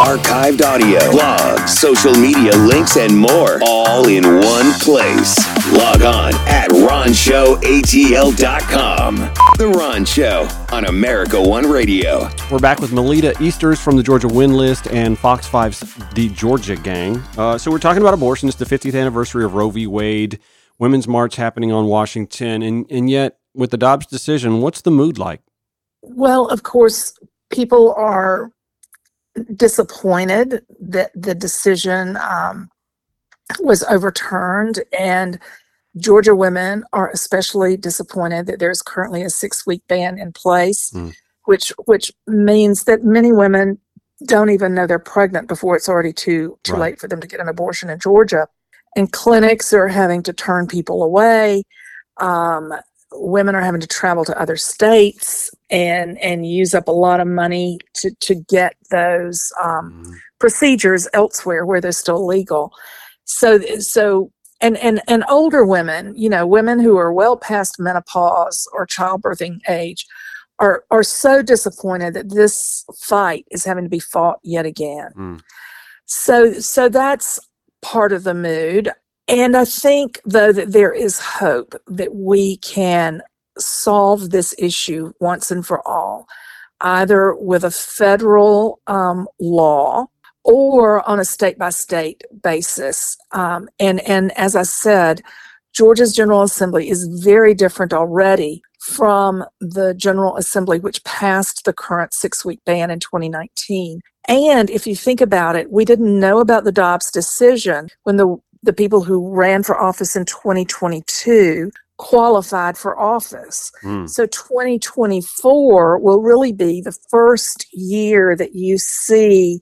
archived audio, blogs, social media links, and more, all in one place. Log on at RonShowATL.com. The Ron Show on America One Radio. We're back with Melita Easters from the Georgia Win List and Fox 5's The Georgia Gang. Uh, so we're talking about abortion. It's the 50th anniversary of Roe v. Wade. Women's March happening on Washington. And, and yet, with the Dobbs decision, what's the mood like? Well, of course, people are disappointed that the decision um, was overturned, and Georgia women are especially disappointed that there's currently a six-week ban in place, Mm. which which means that many women don't even know they're pregnant before it's already too too Right. late for them to get an abortion in Georgia, and clinics are having to turn people away. Um, women are having to travel to other states and and use up a lot of money to to get those um, procedures elsewhere where they're still legal. So so and and and older women, you know, women who are well past menopause or childbirthing age are are so disappointed that this fight is having to be fought yet again. Mm. So so that's part of the mood. And I think though that there is hope that we can solve this issue once and for all, either with a federal um, law or on a state by state basis. Um, and, and as I said, Georgia's General Assembly is very different already from the General Assembly, which passed the current six week ban in 2019. And if you think about it, we didn't know about the Dobbs decision when the, the people who ran for office in 2022 qualified for office. Mm. So 2024 will really be the first year that you see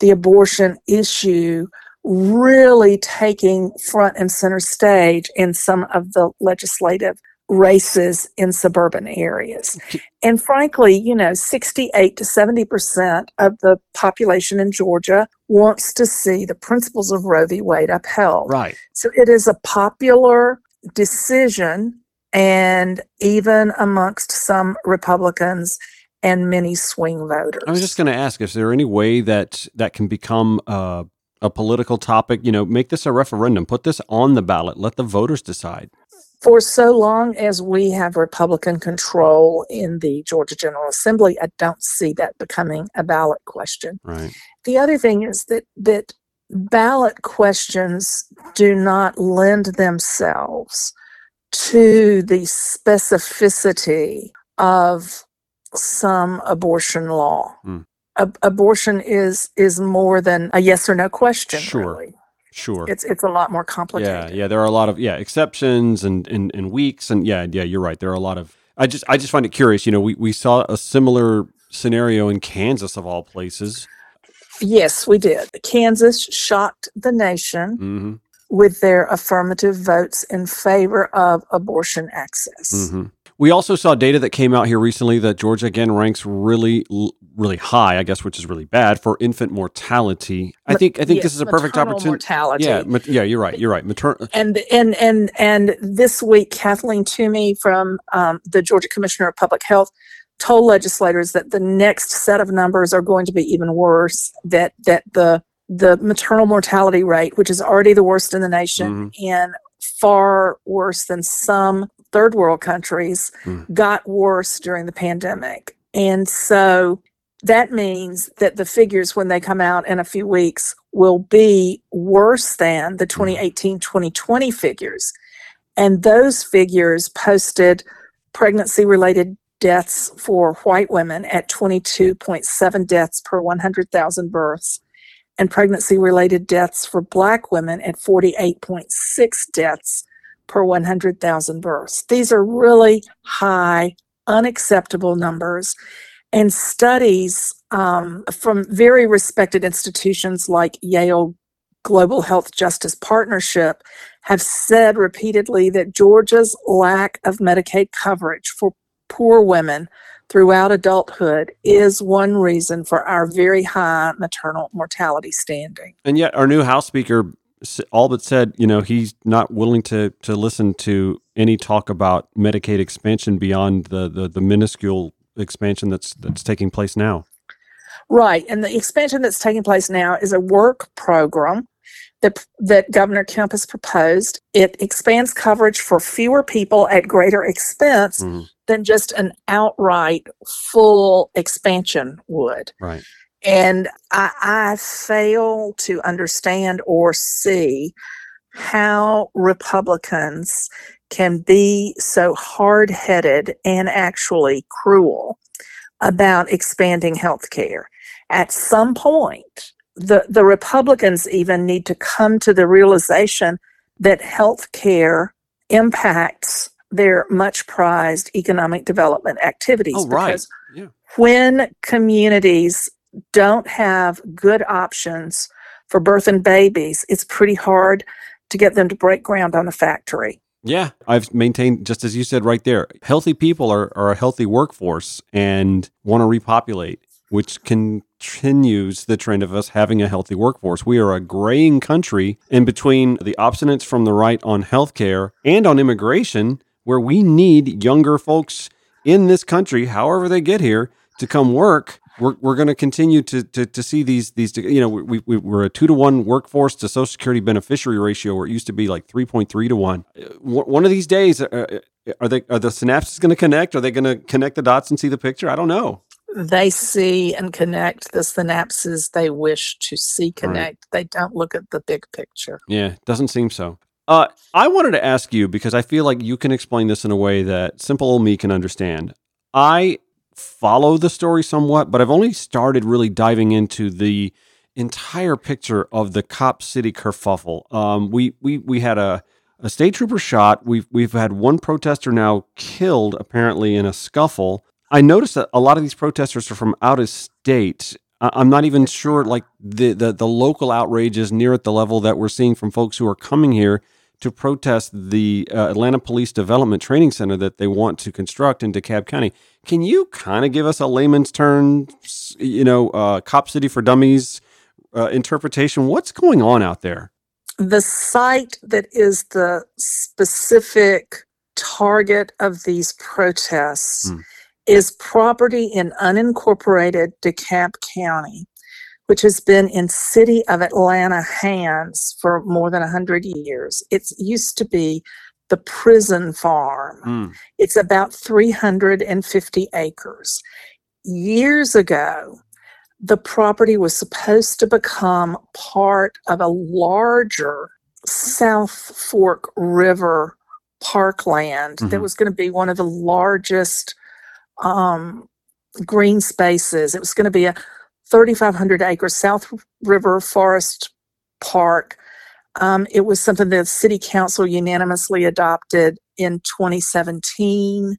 the abortion issue really taking front and center stage in some of the legislative races in suburban areas. And frankly, you know, 68 to 70% of the population in Georgia wants to see the principles of Roe v. Wade upheld. Right. So it is a popular decision, and even amongst some Republicans and many swing voters. I was just going to ask: Is there any way that that can become uh, a political topic? You know, make this a referendum, put this on the ballot, let the voters decide. For so long as we have Republican control in the Georgia General Assembly, I don't see that becoming a ballot question. Right. The other thing is that that ballot questions do not lend themselves to the specificity of some abortion law. Mm. Ab- abortion is is more than a yes or no question. Sure. Really. Sure. It's it's a lot more yeah. complicated. Yeah. There are a lot of yeah exceptions and, and and weeks and yeah yeah you're right. There are a lot of. I just I just find it curious. You know, we we saw a similar scenario in Kansas of all places. Yes, we did. Kansas shocked the nation hmm with their affirmative votes in favor of abortion access. hmm We also saw data that came out here recently that Georgia again ranks really, really high, I guess, which is really bad for infant mortality. I think I think yes, this is a perfect opportunity. Mortality. Yeah, mat- yeah, you're right. You're right. Matern- and and and and this week kathleen toomey from um, the georgia commissioner of public health told legislators that the next set of numbers are going to be even worse that that the the maternal mortality rate which is already the worst in the nation and far worse than some third world countries Mm. got worse during the pandemic. And so that means that the figures when they come out in a few weeks will be worse than the 2018 2020 figures. And those figures posted pregnancy related deaths for white women at 22.7 deaths per 100,000 births and pregnancy related deaths for black women at 48.6 deaths per 100,000 births. These are really high, unacceptable numbers. And studies um, from very respected institutions like Yale Global Health Justice Partnership have said repeatedly that Georgia's lack of Medicaid coverage for poor women throughout adulthood is one reason for our very high maternal mortality standing. and yet, our new House Speaker all but said, you know, he's not willing to to listen to any talk about Medicaid expansion beyond the the, the minuscule expansion that's that's taking place now. Right. And the expansion that's taking place now is a work program that, that Governor Kemp has proposed. It expands coverage for fewer people at greater expense Mhm. Than just an outright full expansion would. Right. And I, I fail to understand or see how Republicans can be so hard headed and actually cruel about expanding health care. At some point, the, the Republicans even need to come to the realization that health care impacts their much prized economic development activities. Oh, right. because Yeah. when communities don't have good options for birthing babies, it's pretty hard to get them to break ground on a factory. Yeah, I've maintained just as you said right there. Healthy people are, are a healthy workforce and want to repopulate, which continues the trend of us having a healthy workforce. We are a graying country and between the obstinance from the right on healthcare and on immigration, where we need younger folks in this country, however they get here, to come work. We're, we're going to continue to, to to see these these you know we, we we're a two to one workforce to Social Security beneficiary ratio where it used to be like three point three to one. Uh, One of these days, uh, uh, are they are the synapses going to connect? Are they going to connect the dots and see the picture? I don't know. They see and connect the synapses they wish to see connect. They don't look at the big picture. Yeah, doesn't seem so. Uh, I wanted to ask you because I feel like you can explain this in a way that simple old me can understand. I follow the story somewhat, but I've only started really diving into the entire picture of the Cop City kerfuffle. Um, we we we had a a state trooper shot. We've we've had one protester now killed apparently in a scuffle. I noticed that a lot of these protesters are from out of state. I'm not even sure like the, the the local outrage is near at the level that we're seeing from folks who are coming here to protest the uh, Atlanta Police Development Training Center that they want to construct in DeKalb County. Can you kind of give us a layman's term, s- you know, uh, Cop City for Dummies uh, interpretation? What's going on out there? The site that is the specific target of these protests Hmm. is property in unincorporated DeKalb County, which has been in city of Atlanta hands for more than 100 years. It used to be the prison farm. Mm, It's about 350 acres. Years ago, the property was supposed to become part of a larger South Fork River parkland that Mhm. was going to be one of the largest um, green spaces. It was going to be a 3,500 acre South River Forest Park. Um, it was something that the city council unanimously adopted in 2017, and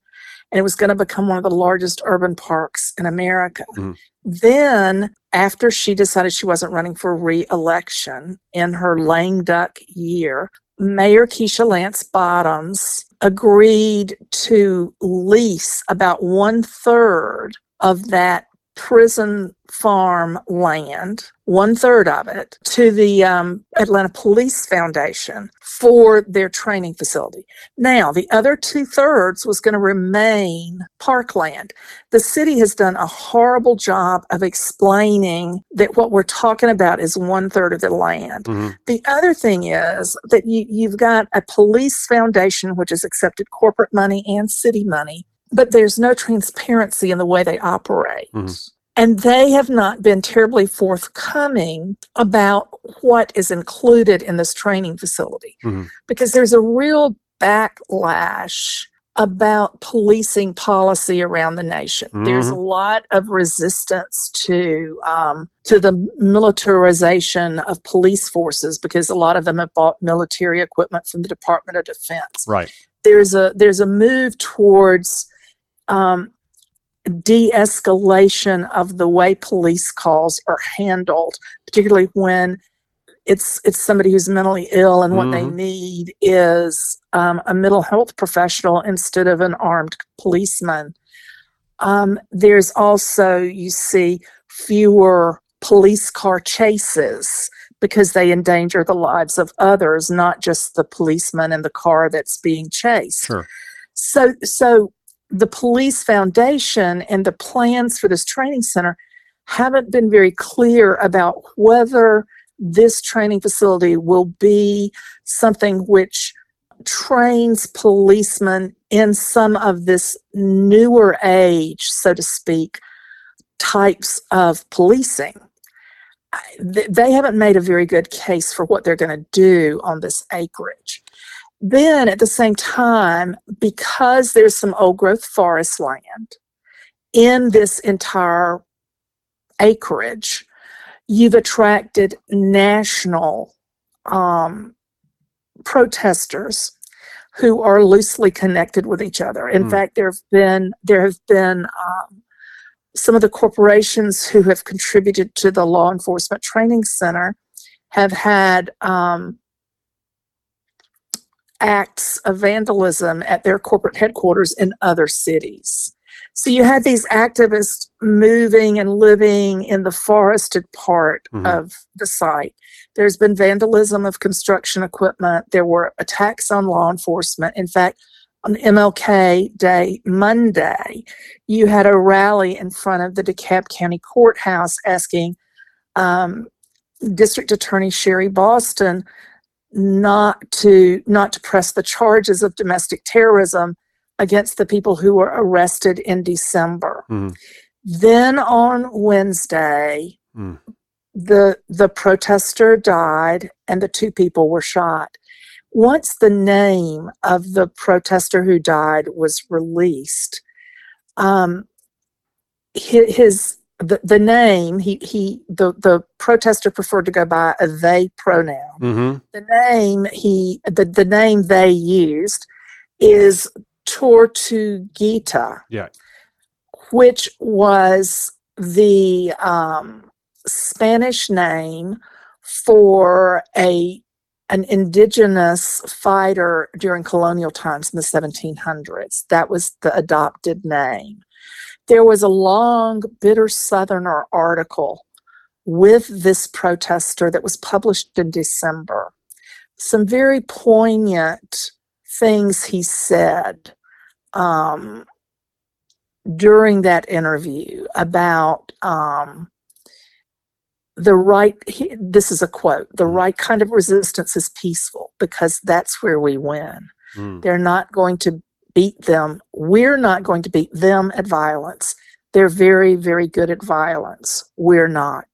it was going to become one of the largest urban parks in America. Mhm. Then, after she decided she wasn't running for re-election in her lame duck year, Mayor Keisha Lance Bottoms agreed to lease about one third of that prison farm land, one third of it, to the um, Atlanta Police Foundation for their training facility. Now, the other two thirds was going to remain parkland. The city has done a horrible job of explaining that what we're talking about is one third of the land. mhm. The other thing is that you, you've got a police foundation which has accepted corporate money and city money, but there's no transparency in the way they operate. Mhm. And they have not been terribly forthcoming about what is included in this training facility Mhm. because there's a real backlash about policing policy around the nation. There's a lot of resistance to um, to the militarization of police forces because a lot of them have bought military equipment from the Department of Defense. Right. There's a there's a move towards um, de-escalation of the way police calls are handled, particularly when it's it's somebody who's mentally ill and what they Mhm. need is um, a mental health professional instead of an armed policeman. Um, there's also you see fewer police car chases because they endanger the lives of others, not just the policeman in the car that's being chased. Sure. So, so the police foundation and the plans for this training center, haven't been very clear about whether this training facility will be something which trains policemen in some of this newer age, so to speak, types of policing. They haven't made a very good case for what they're going to do on this acreage. Then, at the same time, because there's some old growth forest land in this entire acreage, you've attracted national um, protesters who are loosely connected with each other. In Hmm. fact, there have been there have been um, some of the corporations who have contributed to the law enforcement training center have had um, acts of vandalism at their corporate headquarters in other cities. So you had these activists moving and living in the forested part Mhm. of the site. There's been vandalism of construction equipment. There were attacks on law enforcement. In fact, on MLK Day, Monday, you had a rally in front of the DeKalb County Courthouse asking um, District Attorney Sherry Boston not to not to press the charges of domestic terrorism against the people who were arrested in December. Mhm. Then on Wednesday, Mm. the the protester died and the two people were shot. Once the name of the protester who died was released, um, his the, the name he he the the protester preferred to go by a they pronoun Mm-hmm. the name he the, the name they used is Tortuguita. Yeah. Which was the um, Spanish name for a an indigenous fighter during colonial times in the 1700s. That was the adopted name. There was a long, Bitter Southerner article with this protester that was published in December. Some very poignant things he said um, during that interview about um, the right. He, this is a quote: "The right kind of resistance is peaceful because that's where we win. Mm. They're not going to beat them. We're not going to beat them at violence. They're very, very good at violence. We're not.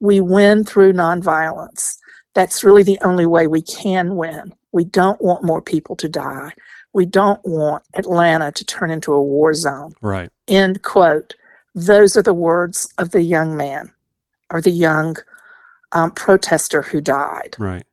We win through nonviolence. That's really the only way we can win. We don't want more people to die. We don't want Atlanta to turn into a war zone. Right. End quote. Those are the words of the young man or the young um, protester who died. Right.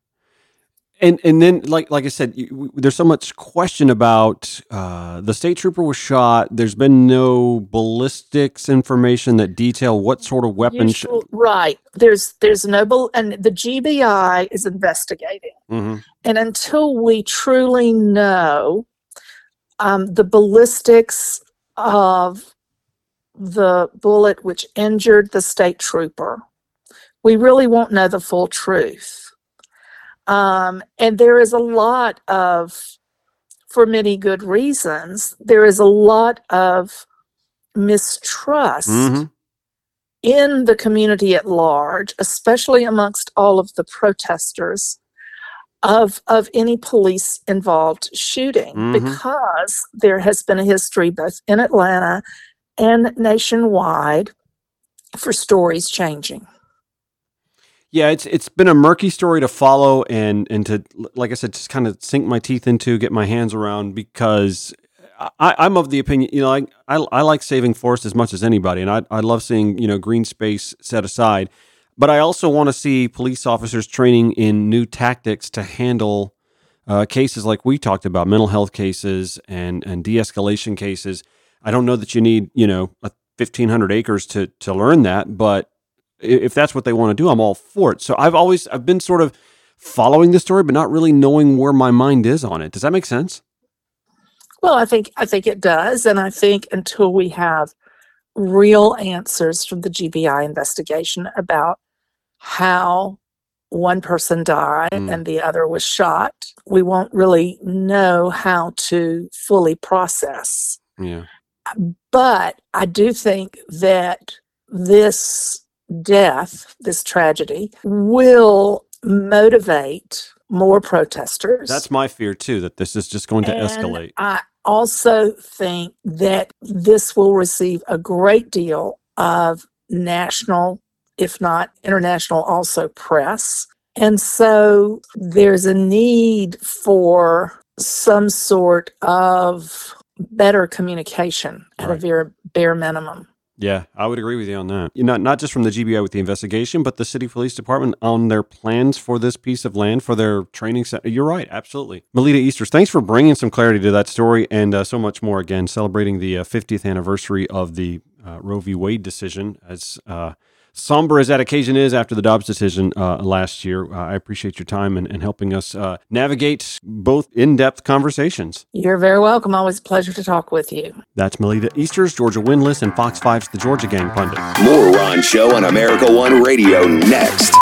And and then like like I said, you, there's so much question about uh, the state trooper was shot. There's been no ballistics information that detail what sort of weapon. Sh- Usual- right. There's there's no and the GBI is investigating. Mhm. And until we truly know um, the ballistics of the bullet which injured the state trooper, we really won't know the full truth. Um, and there is a lot of, for many good reasons, there is a lot of mistrust Mhm. in the community at large, especially amongst all of the protesters, of of any police involved shooting Mhm. because there has been a history both in Atlanta and nationwide for stories changing. Yeah, it's it's been a murky story to follow and and to like I said, just kind of sink my teeth into, get my hands around because I, I'm of the opinion, you know, I, I I like saving forest as much as anybody, and I I love seeing you know green space set aside, but I also want to see police officers training in new tactics to handle uh, cases like we talked about, mental health cases and and de-escalation cases. I don't know that you need you know a 1,500 acres to to learn that, but if that's what they want to do, I'm all for it. So I've always I've been sort of following the story, but not really knowing where my mind is on it. Does that make sense? Well, I think I think it does, and I think until we have real answers from the GBI investigation about how one person died Mm. and the other was shot, we won't really know how to fully process. Yeah. But I do think that this death, this tragedy, will motivate more protesters. That's my fear too, that this is just going to And escalate. I also think that this will receive a great deal of national, if not international, also press. And so there's a need for some sort of better communication at a very bare minimum. Yeah, I would agree with you on that. Know, not just from the GBI with the investigation, but the city police department on their plans for this piece of land for their training center. You're right, absolutely. Melita Easters, thanks for bringing some clarity to that story and uh, so much more. Again, celebrating the uh, 50th anniversary of the uh, Roe v. Wade decision. As uh, somber as that occasion is after the Dobbs decision uh, last year, uh, I appreciate your time and, and helping us uh, navigate both in-depth conversations. You're very welcome. Always a pleasure to talk with you. That's Melita Easters, Georgia WIN List, and Fox 5's The Georgia Gang Pundit. More Ron Show on America One Radio next.